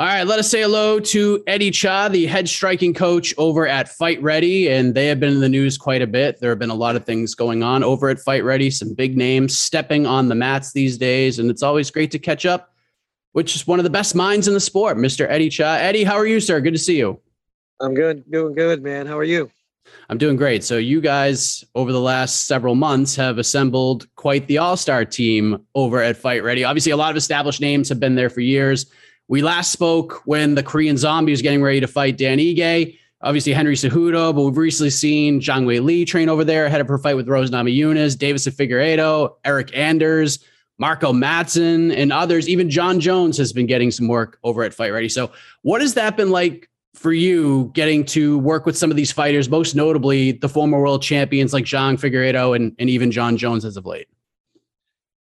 All right, let us say hello to Eddie Cha, the head striking coach over at Fight Ready. And they have been in the news quite a bit. There have been a lot of things going on over at Fight Ready, some big names stepping on the mats these days. And it's always great to catch up, which is one of the best minds in the sport, Mr. Eddie Cha. Eddie, how are you, sir? Good to see you. I'm good, doing good, man. How are you? I'm doing great. So, you guys, over the last several months, have assembled quite the all star team over at Fight Ready. Obviously, a lot of established names have been there for years. We last spoke when the Korean Zombie was getting ready to fight Dan Ige. Obviously, Henry Cejudo, but we've recently seen Zhang Weili train over there ahead of her fight with Rose Namajunas, Deiveson Figueiredo, Eryk Anders, Mark O. Madsen, and others. Even Jon Jones has been getting some work over at Fight Ready. So, what has that been like for you getting to work with some of these fighters, most notably the former world champions like Zhang Figueiredo and, and even Jon Jones as of late?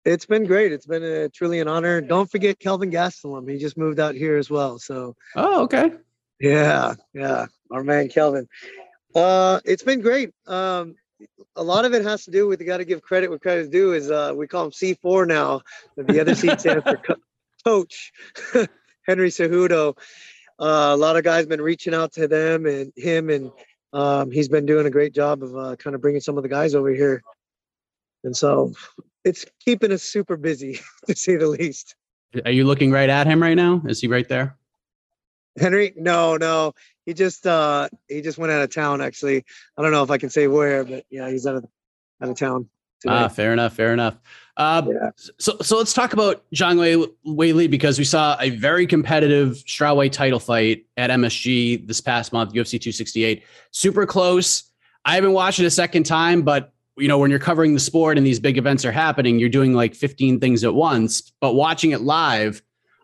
It's been great. It's been a, truly an honor. Don't forget Kelvin Gastelum. He just moved out here as well. So. Oh, okay. Yeah, yeah, our man Kelvin. Uh, it's been great. Um, a lot of it has to do with you got to give credit where credit is due. Is uh, we call him C4 now. The other C stands for co- coach Henry Cejudo. Uh, a lot of guys been reaching out to them and him, and um, he's been doing a great job of uh, kind of bringing some of the guys over here. And so it's keeping us super busy to say the least. Are you looking right at him right now? Is he right there? Henry? No, no. He just uh he just went out of town actually. I don't know if I can say where, but yeah, he's out of out of town. Today. Ah, fair enough, fair enough. Uh, yeah. So, so let's talk about Zhang Wei, Wei Li because we saw a very competitive strawweight title fight at MSG this past month, UFC 268. Super close. I haven't watched it a second time, but you know, when you're covering the sport and these big events are happening, you're doing like 15 things at once. But watching it live,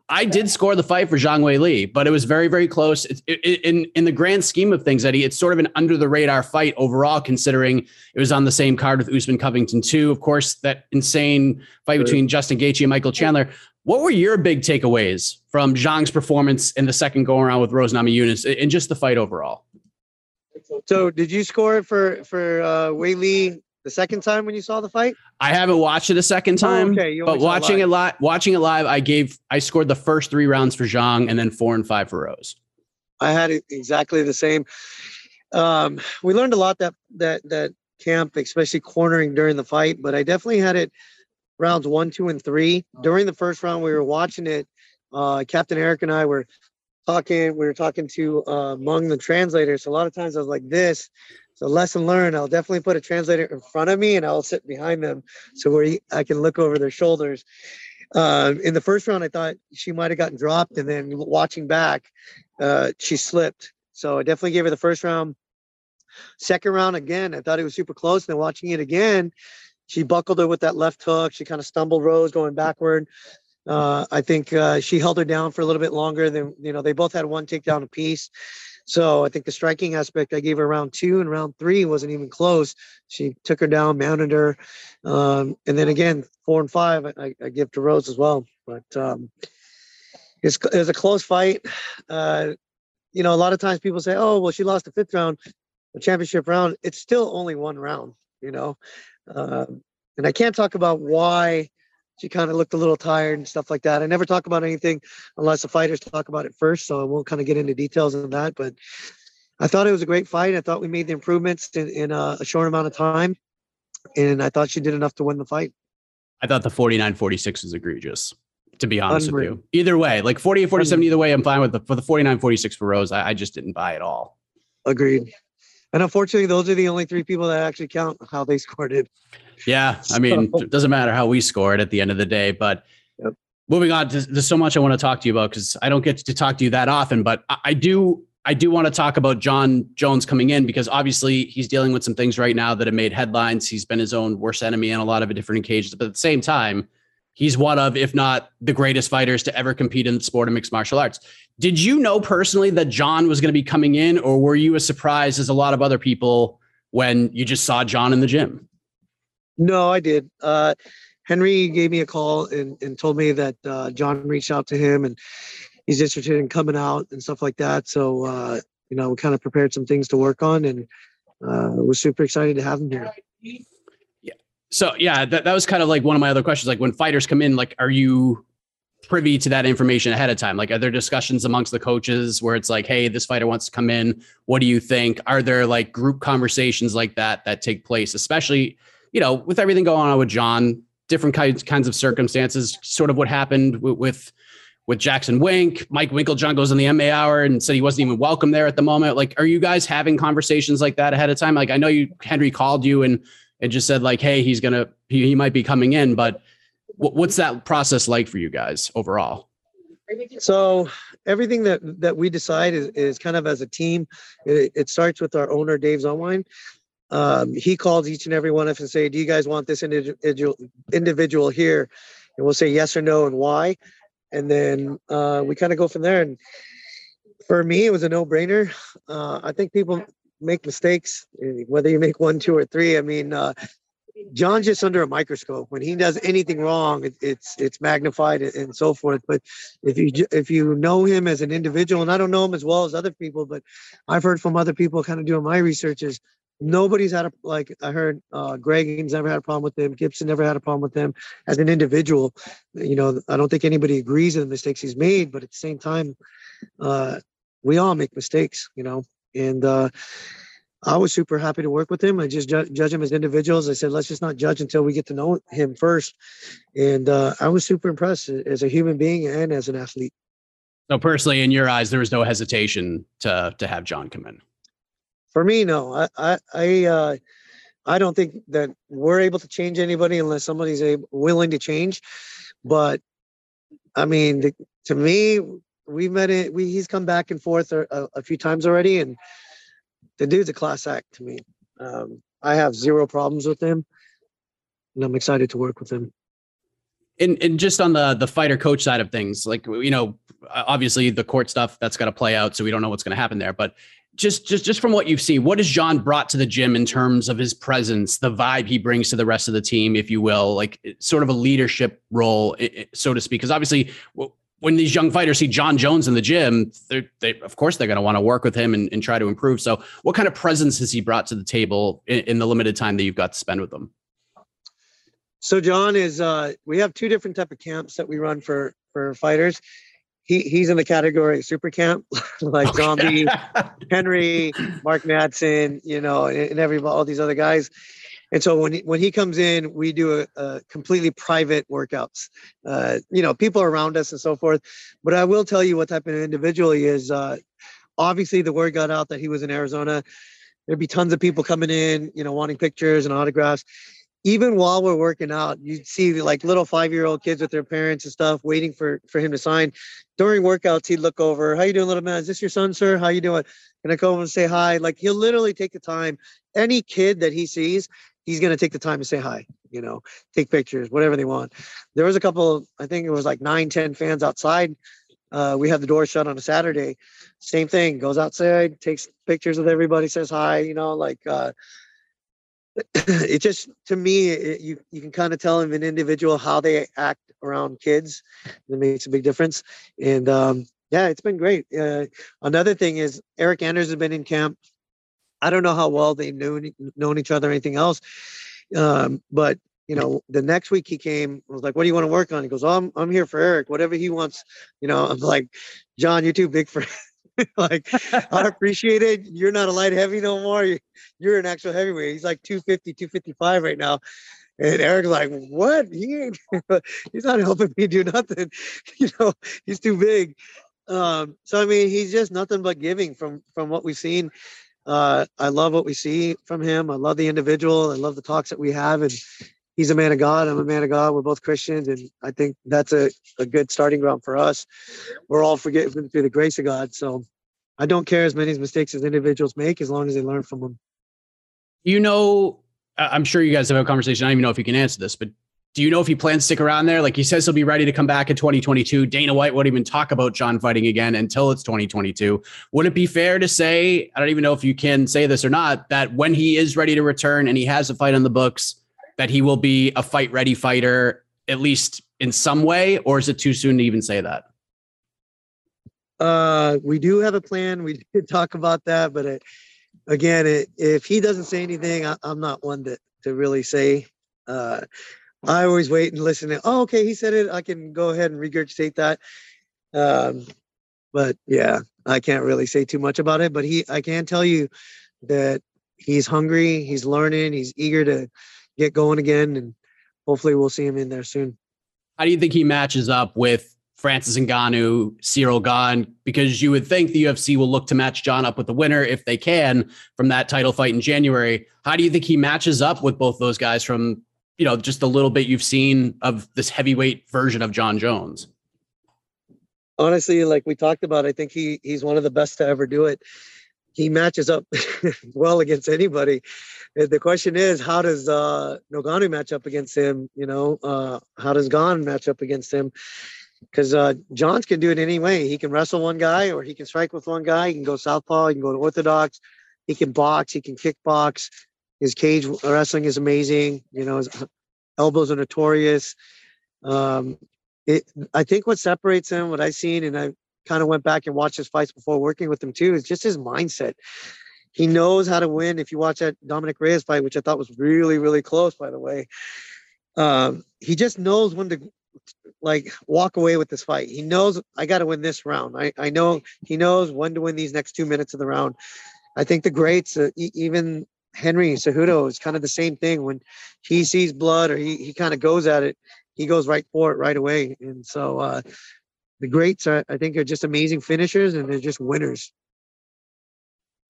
I did score the fight for Zhang Weili, but it was very, very close. It, it, in in the grand scheme of things, Eddie, it's sort of an under the radar fight overall, considering it was on the same card with Usman Covington too. Of course, that insane fight between Justin Gaethje and Michael Chandler. What were your big takeaways from Zhang's performance in the second go around with Rose Namajunas and just the fight overall? So, did you score it for for uh, Weili the second time when you saw the fight? I haven't watched it a second oh, time. Oh, okay, but watching it live, watching it live, I gave I scored the first three rounds for Zhang and then four and five for Rose. I had exactly the same. Um, we learned a lot that that that camp, especially cornering during the fight. But I definitely had it rounds one, two, and three. During the first round, we were watching it. Uh, Captain Eric and I were talking. We were talking to uh, among the translators. A lot of times I was like this, so lesson learned. I'll definitely put a translator in front of me, and I'll sit behind them so where I can look over their shoulders. Uh, in the first round, I thought she might have gotten dropped, and then watching back, uh, she slipped. So I definitely gave her the first round. Second round again, I thought it was super close. And then watching it again, she buckled her with that left hook. She kind of stumbled Rose going backward. Uh, I think uh, she held her down for a little bit longer than you know. They both had one takedown apiece. So I think the striking aspect, I gave her round two and round three wasn't even close. She took her down, mounted her. Um, and then again, four and five, I, I, give to Rose as well. But um, it's, it was a close fight. Uh, you know, a lot of times people say, oh, well, she lost the fifth round, the championship round. It's still only one round, you know. Uh, and I can't talk about why she kind of looked a little tired and stuff like that. I never talk about anything unless the fighters talk about it first, so I won't kind of get into details on that. But I thought it was a great fight. I thought we made the improvements in, in a, a short amount of time, and I thought she did enough to win the fight. I thought the 49 46 was egregious, to be honest Unreal. with you. Either way, like 48 47, either way, I'm fine with the for the 49 46 for Rose. I, I just didn't buy it all. Agreed. And unfortunately, those are the only three people that actually count how they scored it. Yeah. I mean, it doesn't matter how we scored at the end of the day. But yep. moving on, there's so much I want to talk to you about because I don't get to talk to you that often. But I, I do I do want to talk about Jon Jones coming in because obviously he's dealing with some things right now that have made headlines. He's been his own worst enemy on a lot of different occasions, but at the same time, he's one of, if not the greatest fighters to ever compete in the sport of mixed martial arts. Did you know personally that Jon was going to be coming in, or were you as surprised as a lot of other people when you just saw Jon in the gym? No, I did. Uh, Henry gave me a call and, and told me that uh, Jon reached out to him and he's interested in coming out and stuff like that. So, uh, you know, we kind of prepared some things to work on and uh, we're super excited to have him here. So, yeah, that, that was kind of like one of my other questions. Like when fighters come in, like, are you privy to that information ahead of time? Like, are there discussions amongst the coaches where it's like, hey, this fighter wants to come in? What do you think? Are there like group conversations like that that take place, especially, you know, with everything going on with Jon, different kinds kinds of circumstances, sort of what happened with, with with Jackson Wink. Mike Winkeljohn goes in the MMA hour and said he wasn't even welcome there at the moment. Like, are you guys having conversations like that ahead of time? Like, I know you Henry called you and and just said like, hey, he's gonna he, he might be coming in, but what's that process like for you guys overall? So everything that that we decide is, is kind of as a team. It, it starts with our owner Dave Zumwine. Um, he calls each and every one of us and say, "Do you guys want this individual individual here?" And we'll say yes or no and why and then uh, we kind of go from there. And for me, it was a no-brainer. Uh, I think people make mistakes, whether you make one, two, or three. I mean, uh, Jon's just under a microscope. When he does anything wrong, it, it's it's magnified and so forth. But if you if you know him as an individual, and I don't know him as well as other people, but I've heard from other people, kind of doing my researches nobody's had a like I heard uh Greg's never had a problem with him. Gibson never had a problem with him as an individual. You know, I don't think anybody agrees with the mistakes he's made, but at the same time, uh we all make mistakes, you know. And uh I was super happy to work with him. I just ju- judge him as individuals. I said, let's just not judge until we get to know him first. And uh, I was super impressed as a human being and as an athlete. So personally, in your eyes, there was no hesitation to to have Jon come in for me, no. I I I, uh, I don't think that we're able to change anybody unless somebody's able, willing to change. But I mean, the, to me, we met it. We he's come back and forth a, a, a, few times already, and the dude's a class act to me. Um, I have zero problems with him, and I'm excited to work with him. And and just on the the fighter coach side of things, like you know, obviously the court stuff that's got to play out, so we don't know what's going to happen there. But just just just from what you've seen, what has Jon brought to the gym in terms of his presence, the vibe he brings to the rest of the team, if you will, like sort of a leadership role, so to speak? Because obviously, when these young fighters see Jon Jones in the gym, they of course they're going to want to work with him and, and, try to improve. So, what kind of presence has he brought to the table in, in the limited time that you've got to spend with them? So, Jon is uh, we have two different type of camps that we run for for fighters he he's in the category of super camp, like okay. Zombie, Henry, Mark Madsen, you know, and, and every all these other guys. And so when he, when he comes in, we do a, a completely private workouts. Uh, you know, people around us and so forth. But I will tell you what type of individual he is. Uh, obviously, the word got out that he was in Arizona. There'd be tons of people coming in, you know, wanting pictures and autographs even while we're working out, you'd see like little five year old kids with their parents and stuff waiting for for him to sign. During workouts, he'd look over, "How you doing, little man? Is this your son, sir? How you doing? Can I come over and say hi?" Like he'll literally take the time. Any kid that he sees, he's gonna take the time to say hi. You know, take pictures, whatever they want. There was a couple. I think it was like nine, ten fans outside. Uh, we had the door shut on a Saturday. Same thing. Goes outside, takes pictures with everybody, says hi. You know, like. Uh, it just to me it, you you can kind of tell them an individual how they act around kids it makes a big difference and um, yeah it's been great uh, another thing is eryk anders has been in camp i don't know how well they knew known each other or anything else um, but you know, the next week he came, I was like, what do you want to work on? He goes, oh, I'm, I'm here for Eryk, whatever he wants. You know, I'm like, Jon, you're too big for like, I appreciate it. You're not a light heavy no more. You're, you're an actual heavyweight. He's like 250, 255 right now. And Eryk's like, what? He ain't, he's not helping me do nothing. You know, he's too big. Um, so I mean, he's just nothing but giving from from what we've seen. Uh, I love what we see from him. I love the individual. I love the talks that we have, and he's a man of God. I'm a man of God. We're both Christians, and I think that's a, a good starting ground for us. We're all forgiven through the grace of God. So I don't care as many mistakes as individuals make, as long as they learn from them. You know, I'm sure you guys have a conversation. I don't even know if you can answer this, but do you know if he plans to stick around there? Like he says he'll be ready to come back in 2022. Dana White won't even talk about Jon fighting again until it's 2022. Would it be fair to say, I don't even know if you can say this or not, that when he is ready to return and he has a fight on the books, that he will be a fight ready fighter, at least in some way? Or is it too soon to even say that? Uh, we do have a plan. We did talk about that, but it, again, it, if he doesn't say anything, I, am not one to, to really say. Uh, I always wait and listen to, oh, okay, he said it. I can go ahead and regurgitate that. Um, but yeah, I can't really say too much about it. But he, I can tell you that he's hungry, he's learning, he's eager to get going again, and hopefully we'll see him in there soon. How do you think he matches up with Francis Ngannou, Ciryl Gane? Because you would think the UFC will look to match Jon up with the winner if they can from that title fight in January. How do you think he matches up with both those guys from you know, just a little bit you've seen of this heavyweight version of Jon Jones? Honestly, like we talked about, I think he he's one of the best to ever do it. He matches up well against anybody. The question is, how does uh, Ngannou match up against him? You know, uh, how does Gane match up against him? Because uh, Jon's can do it any way. He can wrestle one guy, or he can strike with one guy. He can go southpaw. He can go to orthodox. He can box. He can kickbox. His cage wrestling is amazing. You know, his elbows are notorious. Um, it, I think what separates him, what I've seen, and I kind of went back and watched his fights before working with him too, is just his mindset. He knows how to win. If you watch that Dominick Reyes fight, which I thought was really, really close, by the way, um, he just knows when to like walk away with this fight. He knows I got to win this round. I, I know he knows when to win these next two minutes of the round. I think the greats, uh, even Henry Cejudo is kind of the same thing. When he sees blood or he, he kind of goes at it, he goes right for it right away. And so uh, the greats, are, I think, are just amazing finishers and they're just winners.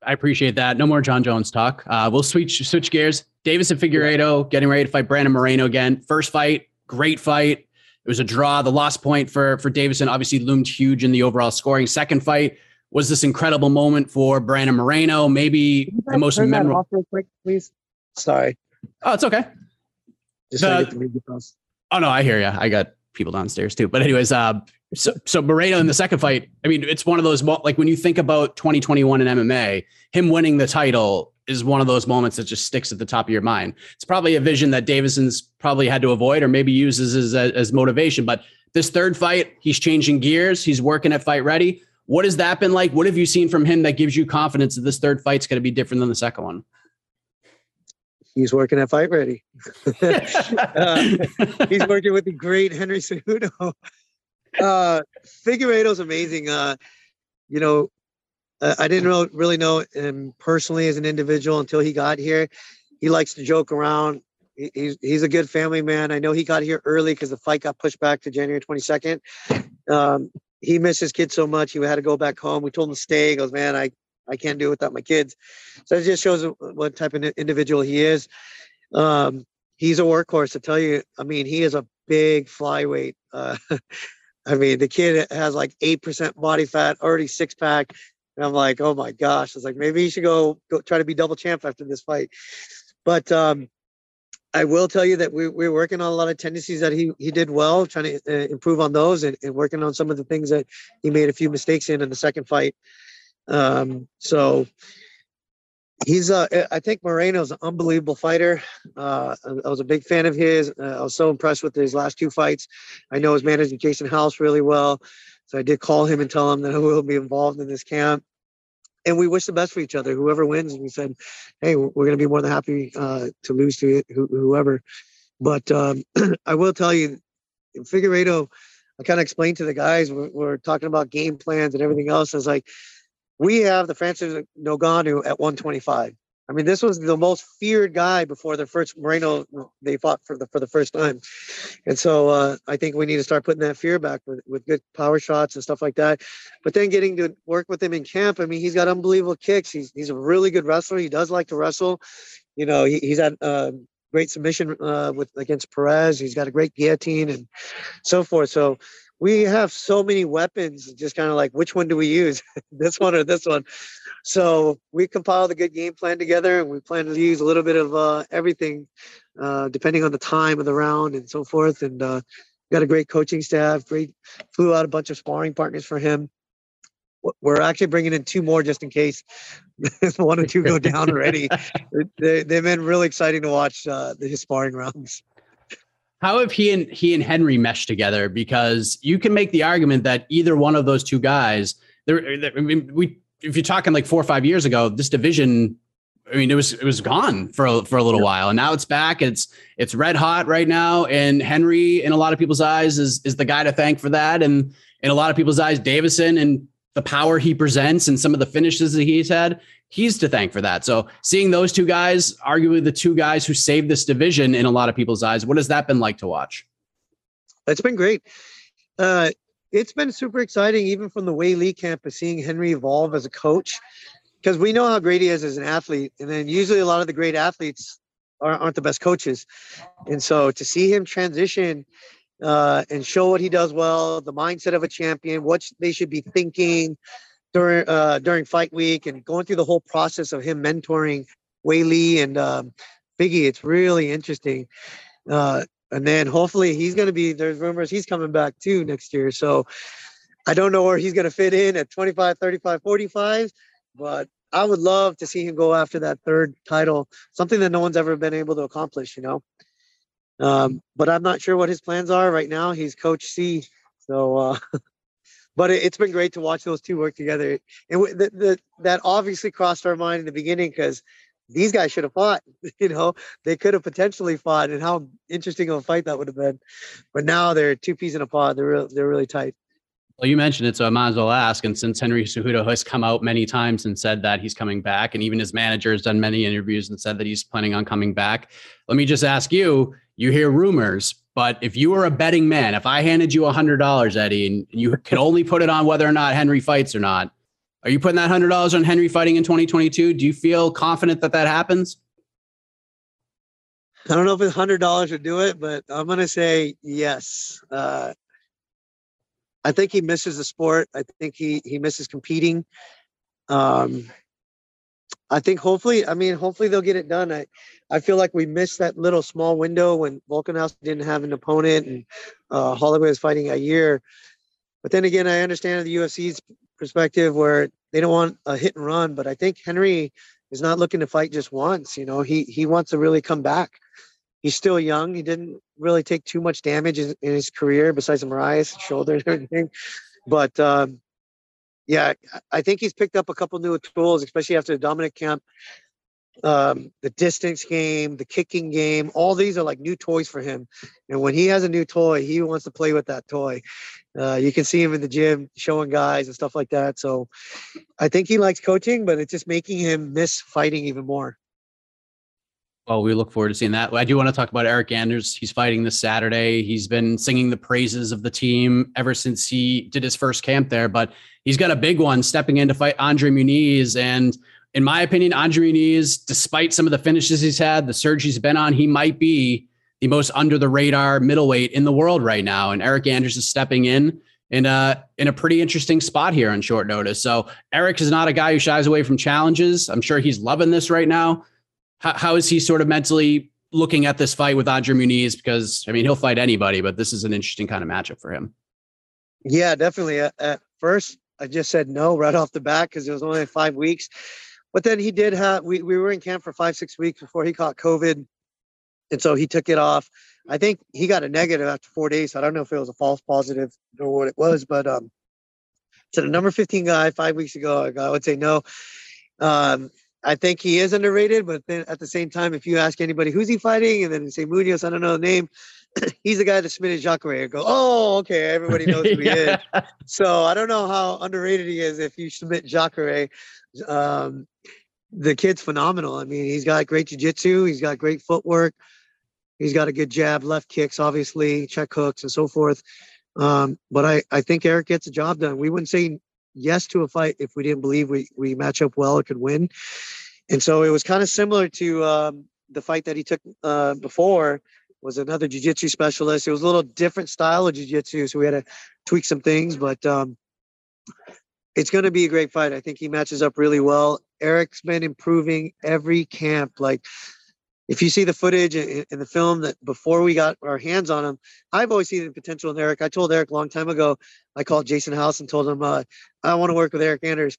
I appreciate that. No more Jon Jones talk. Uh, we'll switch switch gears. Deiveson Figueiredo getting ready to fight Brandon Moreno again. First fight, great fight. It was a draw. The loss point for for Deiveson obviously loomed huge in the overall scoring. Second fight, was this incredible moment for Brandon Moreno. Maybe the most memorable. off real quick, please. Sorry. Oh, it's okay. Just the, oh no, I hear you. I got people downstairs too. But anyways, uh, so so Moreno in the second fight. I mean, it's one of those like when you think about 2021 in MMA, him winning the title is one of those moments that just sticks at the top of your mind. It's probably a vision that Deiveson's probably had to avoid or maybe uses as, as motivation. But this third fight, he's changing gears. He's working at Fight Ready. What has that been like? What have you seen from him that gives you confidence that this third fight's going to be different than the second one? He's working at Fight Ready. uh, he's working with the great Henry Cejudo. Uh, Figueiredo's amazing. Uh, you know, I didn't really know him personally as an individual until he got here. He likes to joke around. he's he's a good family man. I know he got here early because the fight got pushed back to January 22nd. Um, he missed his kids so much. He had to go back home. We told him to stay. He goes, man, I, I can't do it without my kids. So it just shows what type of individual he is. Um, he's a workhorse. To tell you, I mean, he is a big flyweight. Uh, I mean, the kid has like eight percent body fat, already six pack, and I'm like, oh my gosh! I was like, maybe he should go go try to be double champ after this fight. But um, I will tell you that we, we're working on a lot of tendencies that he, he did well, trying to uh, improve on those and, and, working on some of the things that he made a few mistakes in in the second fight. Um, so he's, uh, I think Moreno's an unbelievable fighter. Uh, I was a big fan of his. Uh, I was so impressed with his last two fights. I know his manager, Jason House, really well. So I did call him and tell him that I will be involved in this camp and we wish the best for each other. Whoever wins, we said, "Hey, we're going to be more than happy uh, to lose to whoever." But um, I will tell you, Figueiredo, I kind of explained to the guys, we're, we're, talking about game plans and everything else. I was like, we have the Francis Ngannou at 125. I mean, this was the most feared guy before the first Moreno they fought for the for the first time, and so uh, I think we need to start putting that fear back with, with good power shots and stuff like that. But then getting to work with him in camp, I mean, he's got unbelievable kicks. He's he's a really good wrestler. He does like to wrestle. You know, he, he's had uh, great submission uh, with against Perez. He's got a great guillotine and so forth. So we have so many weapons, just kind of like which one do we use, this one or this one? So we compiled a good game plan together, and we plan to use a little bit of uh, everything, uh, depending on the time of the round and so forth. And uh, got a great coaching staff. Great, flew out a bunch of sparring partners for him. We're actually bringing in two more just in case one or two go down already. they, they've been really exciting to watch uh, the sparring rounds. How have he and he and Henry meshed together? Because you can make the argument that either one of those two guys, there. I mean, we if you're talking like four or five years ago, this division, I mean, it was it was gone for a, for a little while, and now it's back. It's it's red hot right now, and Henry, in a lot of people's eyes, is is the guy to thank for that, and in a lot of people's eyes, Deiveson and the power he presents and some of the finishes that he's had he's to thank for that. So seeing those two guys, arguably the two guys who saved this division in a lot of people's eyes, what has that been like to watch? It's been great. Uh, it's been super exciting, even from the Weili camp, of seeing Henry evolve as a coach, because we know how great he is as an athlete, and then usually a lot of the great athletes aren't the best coaches, and so to see him transition uh, and show what he does well, the mindset of a champion, what they should be thinking, during uh, during fight week and going through the whole process of him mentoring Weili and um, Biggie. It's really interesting. Uh, and then hopefully he's going to be. There's rumors he's coming back too next year. So I don't know where he's going to fit in at 25, 35, 45, but I would love to see him go after that third title, something that no one's ever been able to accomplish. You know. Um, but I'm not sure what his plans are right now. He's Coach C, so uh, but it, has been great to watch those two work together. And the, the, that obviously crossed our mind in the beginning because these guys should have fought. You know, they could have potentially fought, and how interesting of a fight that would have been. But now they're two peas in a pod. They're they're really tight. Well, you mentioned it, so I might as well ask. And since Henry Cejudo has come out many times and said that he's coming back, and even his manager has done many interviews and said that he's planning on coming back, let me just ask you: You hear rumors, but if you were a betting man, if I handed you a hundred dollars, Eddie, and you could only put it on whether or not Henry fights or not, are you putting that hundred dollars on Henry fighting in 2022? Do you feel confident that that happens? I don't know if hundred dollars would do it, but I'm gonna say yes. Uh, I think he misses the sport. I think he he misses competing. Um, I think hopefully, I mean, hopefully they'll get it done. I, I feel like we missed that little small window when Volkanovski didn't have an opponent and uh, Holloway was fighting a year. But then again, I understand the UFC's perspective where they don't want a hit and run. But I think Henry is not looking to fight just once. You know, he he wants to really come back. He's still young. He didn't really take too much damage in, in his career besides the Moraes shoulder and everything. But um, yeah, I think he's picked up a couple new tools, especially after the Dominick camp. Um, the distance game, the kicking game, all these are like new toys for him. And when he has a new toy, he wants to play with that toy. Uh, you can see him in the gym showing guys and stuff like that. So I think he likes coaching, but it's just making him miss fighting even more. Well, we look forward to seeing that. I do want to talk about Eryk Anders. He's fighting this Saturday. He's been singing the praises of the team ever since he did his first camp there, but he's got a big one stepping in to fight Andre Muniz. And in my opinion, Andre Muniz, despite some of the finishes he's had, the surge he's been on, he might be the most under the radar middleweight in the world right now. And Eryk Anders is stepping in in a in a pretty interesting spot here on short notice. So Eryk is not a guy who shies away from challenges. I'm sure he's loving this right now how, how is he sort of mentally looking at this fight with Andre Muniz? Because I mean, he'll fight anybody, but this is an interesting kind of matchup for him. Yeah, definitely. At, at first, I just said no right off the bat because it was only five weeks. But then he did have we, we were in camp for five, six weeks before he caught COVID. And so he took it off. I think he got a negative after four days. So I don't know if it was a false positive or what it was, but um to the number 15 guy five weeks ago, I would say no. Um, I think he is underrated, but then at the same time, if you ask anybody who's he fighting, and then say Munoz, I don't know the name, he's the guy that submitted Jacare and go, oh, okay, everybody knows who he is. So I don't know how underrated he is if you submit Jacare. Um, the kid's phenomenal. I mean, he's got great jiu-jitsu, he's got great footwork, he's got a good jab, left kicks, obviously, check hooks and so forth. Um, but I, I think Eryk gets the job done. We wouldn't say yes to a fight if we didn't believe we, we match up well it could win. And so it was kind of similar to um, the fight that he took uh, before was another jiu-jitsu specialist. It was a little different style of jiu-jitsu, so we had to tweak some things, but um, it's going to be a great fight. I think he matches up really well. Eryk's been improving every camp. Like if you see the footage in, the film that before we got our hands on him, I've always seen the potential in Eryk. I told Eryk a long time ago. I called Jason House and told him uh, I want to work with Eryk Anders.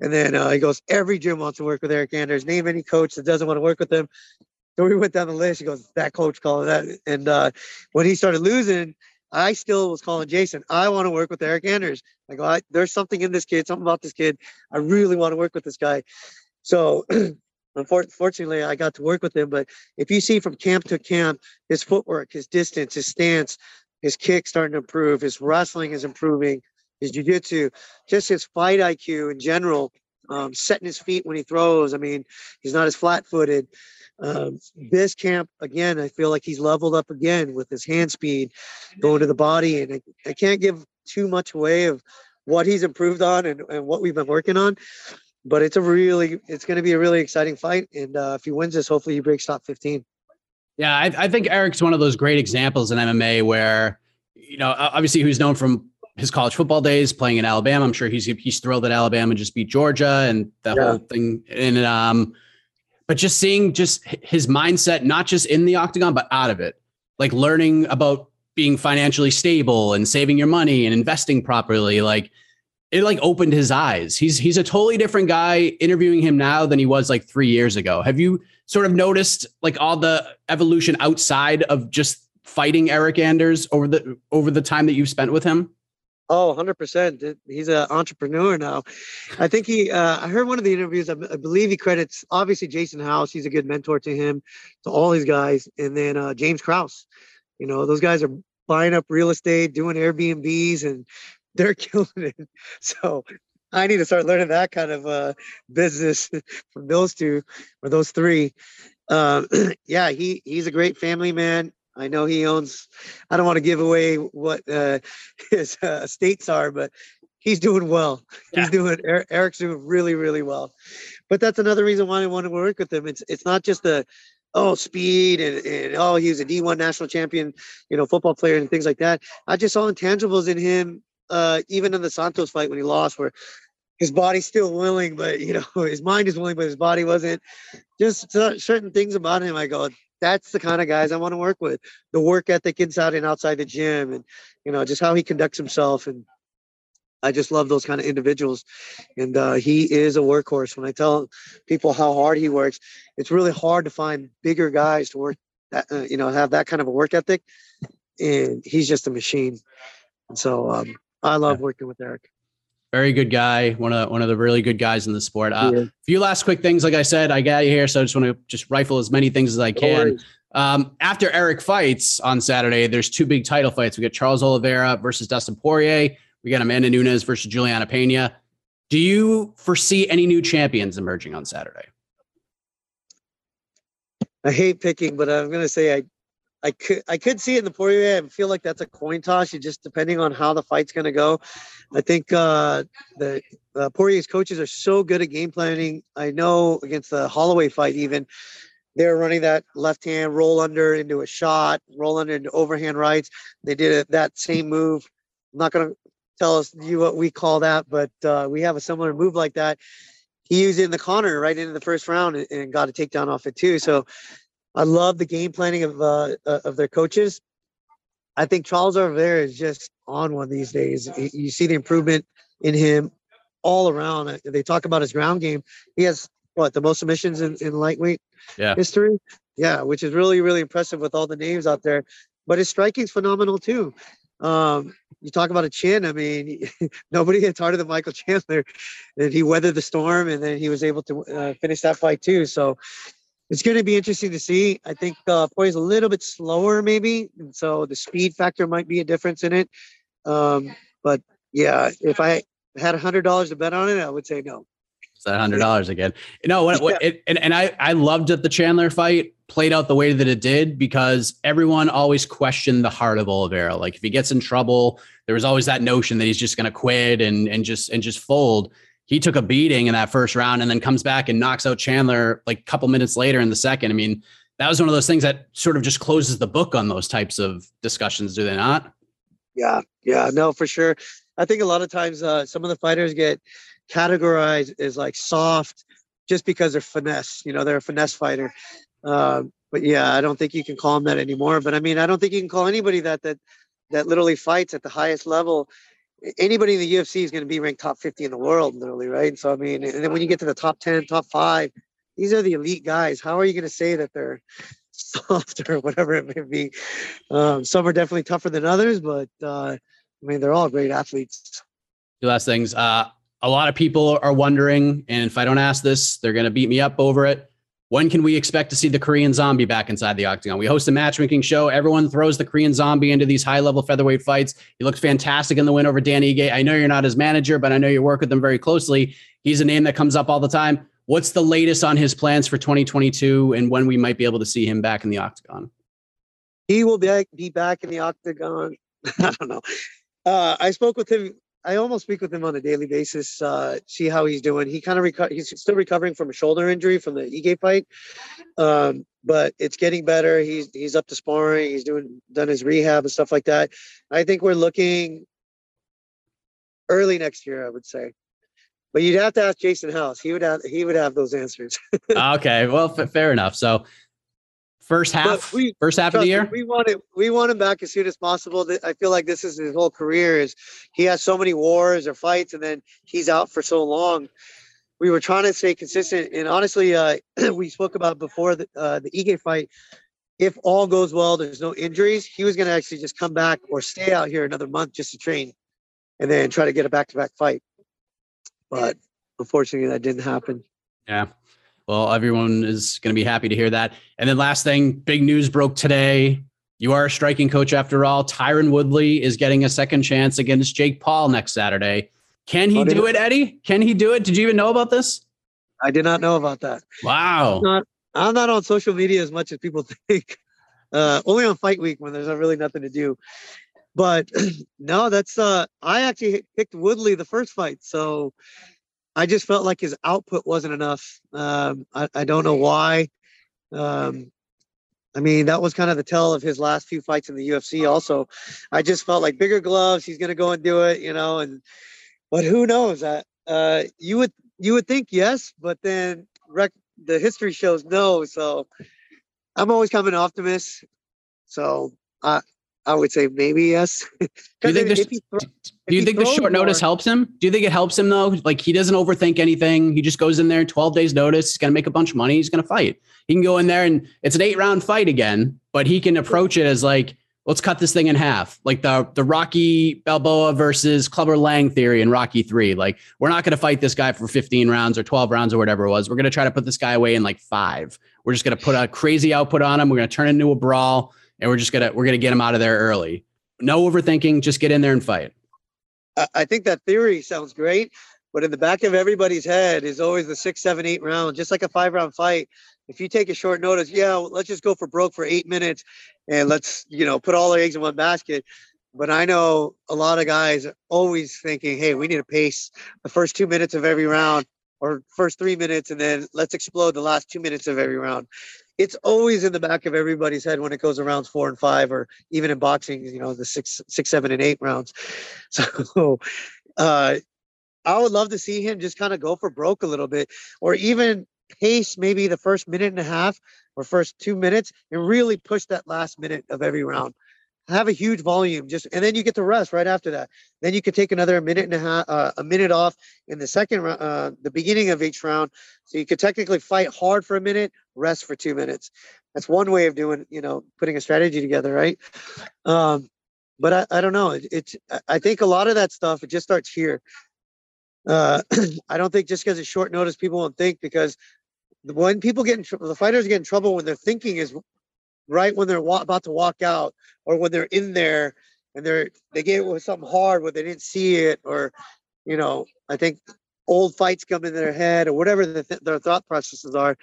And then uh, he goes, every gym wants to work with Eryk Anders. Name any coach that doesn't want to work with him. So we went down the list. He goes, that coach calling that. And uh, when he started losing, I still was calling Jason. I want to work with Eryk Anders. I go, I, there's something in this kid, something about this kid. I really want to work with this guy. So unfortunately, I got to work with him. But if you see from camp to camp, his footwork, his distance, his stance, his kick starting to improve, his wrestling is improving, his jiu-jitsu, just his fight IQ in general, um, setting his feet when he throws. I mean, he's not as flat-footed. Um, this camp again, I feel like he's leveled up again with his hand speed, going to the body, and I, I can't give too much away of what he's improved on and, and what we've been working on. But it's a really, it's going to be a really exciting fight, and uh, if he wins this, hopefully he breaks top 15. Yeah, I, I think Eryk's one of those great examples in MMA where, you know, obviously he was known from his college football days playing in Alabama. I'm sure he's he's thrilled that Alabama just beat Georgia and that yeah. whole thing. And um, but just seeing just his mindset, not just in the octagon, but out of it, like learning about being financially stable and saving your money and investing properly, like it like opened his eyes. He's he's a totally different guy interviewing him now than he was like 3 years ago. Have you sort of noticed like all the evolution outside of just fighting Eryk Anders over the over the time that you've spent with him? Oh, 100%. He's an entrepreneur now. I think he, uh, I heard one of the interviews, I, I, believe he credits obviously Jason House. He's a good mentor to him, to all these guys. And then uh, James Krause. You know, those guys are buying up real estate, doing Airbnbs, and they're killing it. So I need to start learning that kind of uh, business from those two or those three. Um, yeah, he he's a great family man. I know he owns. I don't want to give away what uh, his uh, estates are, but he's doing well. Yeah. He's doing. Eryk's doing really, really well. But that's another reason why I want to work with him. It's it's not just the oh speed and, and oh he was a D1 national champion, you know, football player and things like that. I just saw intangibles in him, uh, even in the Santos fight when he lost, where his body's still willing, but you know his mind is willing, but his body wasn't. Just certain things about him, I go, that's the kind of guys I want to work with. The work ethic inside and outside the gym, and you know, just how he conducts himself. And I just love those kind of individuals. And uh, he is a workhorse. When I tell people how hard he works, it's really hard to find bigger guys to work that, uh, you know, have that kind of a work ethic. And he's just a machine. And so um, I love working with Eryk. very good guy, one of the, one of the really good guys in the sport. Uh, a few last quick things. Like I said, I got you here, so I just want to just rifle as many things as I can. Um, after Eryk fights on Saturday, there's two big title fights. We got Charles Oliveira versus Dustin Poirier. We got Amanda Nunes versus Julianna Peña. Do you foresee any new champions emerging on Saturday? I hate picking, but I'm going to say I I could I could see it in the Poirier. I feel like that's a coin toss. You just depending on how the fight's going to go. I think uh, the uh, Poirier's coaches are so good at game planning. I know against the Holloway fight, even they're running that left hand roll under into a shot, roll under into overhand rights. They did it, that same move. I'm not going to tell us you what we call that, but uh, we have a similar move like that. He used it in the corner right into the first round and, and got a takedown off it too. So I love the game planning of uh, uh, of their coaches. I think Charles Oliveira is just on one these days. You see the improvement in him all around. Uh, they talk about his ground game. He has what the most submissions in, in lightweight yeah. history. Yeah, which is really really impressive with all the names out there. But his striking's phenomenal too. Um, you talk about a chin. I mean, nobody hits harder than Michael Chandler, and he weathered the storm, and then he was able to uh, finish that fight too. So it's going to be interesting to see. I think uh, Poirier's a little bit slower, maybe, and so the speed factor might be a difference in it. Um, but yeah, if I had a hundred dollars to bet on it, I would say no. It's that hundred dollars again. You know what? what it, and, and I I loved that the Chandler fight played out the way that it did because everyone always questioned the heart of Oliveira. Like if he gets in trouble, there was always that notion that he's just going to quit and and just and just fold. He took a beating in that first round and then comes back and knocks out Chandler like a couple minutes later in the second. I mean, that was one of those things that sort of just closes the book on those types of discussions, do they not? Yeah, yeah, no, for sure. I think a lot of times uh, some of the fighters get categorized as like soft just because they're finesse. You know, they're a finesse fighter. Um, but yeah, I don't think you can call them that anymore. But I mean, I don't think you can call anybody that that that literally fights at the highest level. Anybody in the UFC is going to be ranked top 50 in the world, literally, right? So I mean, and then when you get to the top 10, top five, these are the elite guys. How are you going to say that they're soft or whatever it may be? Um, some are definitely tougher than others, but uh, I mean, they're all great athletes. Two last things. Uh, a lot of people are wondering, and if I don't ask this, they're going to beat me up over it. When can we expect to see the Korean zombie back inside the octagon? We host a matchmaking show. Everyone throws the Korean zombie into these high level featherweight fights. He looked fantastic in the win over Dan Ige. I know you're not his manager, but I know you work with him very closely. He's a name that comes up all the time. What's the latest on his plans for 2022 and when we might be able to see him back in the octagon? He will be be back in the octagon. I don't know. Uh, I spoke with him I almost speak with him on a daily basis, uh, see how he's doing. He kind of reco- he's still recovering from a shoulder injury from the Ige fight, um, but it's getting better. He's he's up to sparring. He's doing done his rehab and stuff like that. I think we're looking early next year. I would say. But you'd have to ask Jason House. He would have he would have those answers. okay, well, f- fair enough. So First half, we, first half of the year. We want it. We want him back as soon as possible. I feel like this is his whole career. Is he has so many wars or fights, and then he's out for so long. We were trying to stay consistent, and honestly, uh, we spoke about before the uh, the Ige fight. If all goes well, there's no injuries. He was going to actually just come back or stay out here another month just to train, and then try to get a back-to-back fight. But unfortunately, that didn't happen. Yeah. Well, everyone is going to be happy to hear that. And then last thing, big news broke today. You are a striking coach after all. Tyron Woodley is getting a second chance against Jake Paul next Saturday. Can he do it, Eddie? Can he do it? Did you even know about this? I did not know about that. Wow. I'm not, I'm not on social media as much as people think. Uh, only on fight week when there's really nothing to do. But no, that's uh I actually picked Woodley the first fight. So I just felt like his output wasn't enough. Um, I, I, don't know why. Um, I mean, that was kind of the tell of his last few fights in the UFC. Also, I just felt like bigger gloves. He's going to go and do it, you know. And but who knows? Uh, uh, you would you would think yes, but then rec- the history shows no. So I'm always kind of an optimist. So I I would say maybe yes. do you think, if, if he thro- do you think the short more, notice helps him? Do you think it helps him though? Like he doesn't overthink anything. He just goes in there, 12 days notice. He's going to make a bunch of money. He's going to fight. He can go in there and it's an eight round fight again, but he can approach it as like, let's cut this thing in half. Like the, the Rocky Balboa versus Clubber Lang theory in Rocky three. Like we're not going to fight this guy for 15 rounds or 12 rounds or whatever it was. We're going to try to put this guy away in like five. We're just going to put a crazy output on him. We're going to turn into a brawl and we're just to, we're to get them out of there early. No overthinking. Just get in there and fight. I think that theory sounds great, but in the back of everybody's head is always the six, seven, eight round, just like a five round fight. If you take a short notice, yeah, let's just go for broke for eight minutes and let's, you know, put all our eggs in one basket. But I know a lot of guys always thinking, hey, we need to pace the first two minutes of every round or first three minutes, and then let's explode the last two minutes of every round it's always in the back of everybody's head when it goes around four and five, or even in boxing, you know, the six, six, seven, and eight rounds. So, uh, I would love to see him just kind of go for broke a little bit, or even pace maybe the first minute and a half or first two minutes, and really push that last minute of every round have a huge volume just and then you get to rest right after that then you could take another minute and a half uh, a minute off in the second uh, the beginning of each round so you could technically fight hard for a minute rest for two minutes that's one way of doing you know putting a strategy together right um but I, I don't know. It, it's I think a lot of that stuff it just starts here. Uh, I don't think just because it's short notice, people won't think because when people get in trouble, the fighters get in trouble when their thinking is right when they're wa- about to walk out or when they're in there and they're they get with something hard where they didn't see it or you know I think old fights come into their head or whatever the th- their thought processes are.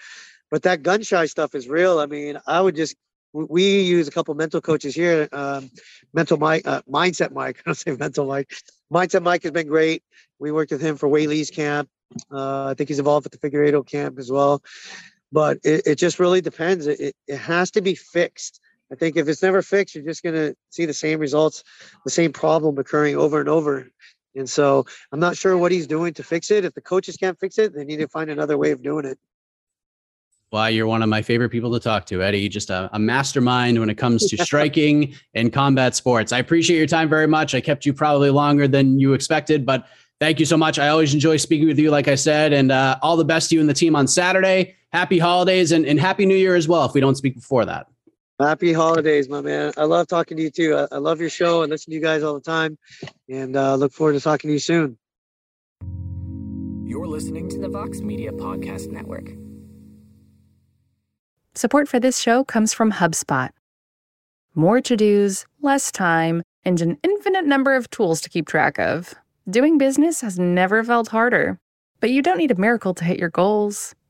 But that gun shy stuff is real. I mean, I would just we use a couple mental coaches here. Um, mental Mike, uh, mindset Mike. I don't say mental Mike. Mindset Mike has been great. We worked with him for Weili's camp. Uh, I think he's involved with the Figueiredo camp as well. But it, it just really depends. It, it, has to be fixed. I think if it's never fixed, you're just going to see the same results, the same problem occurring over and over. And so I'm not sure what he's doing to fix it. If the coaches can't fix it, they need to find another way of doing it. Why you're one of my favorite people to talk to, Eddie. Just a, a mastermind when it comes to striking and combat sports. I appreciate your time very much. I kept you probably longer than you expected, but thank you so much. I always enjoy speaking with you, like I said, and uh, all the best to you and the team on Saturday. Happy holidays and, and happy new year as well. If we don't speak before that. Happy holidays, my man. I love talking to you too. I, I love your show and listen to you guys all the time, and uh, look forward to talking to you soon. You're listening to the Vox Media Podcast Network. Support for this show comes from HubSpot. More to dos, less time, and an infinite number of tools to keep track of. Doing business has never felt harder. But you don't need a miracle to hit your goals.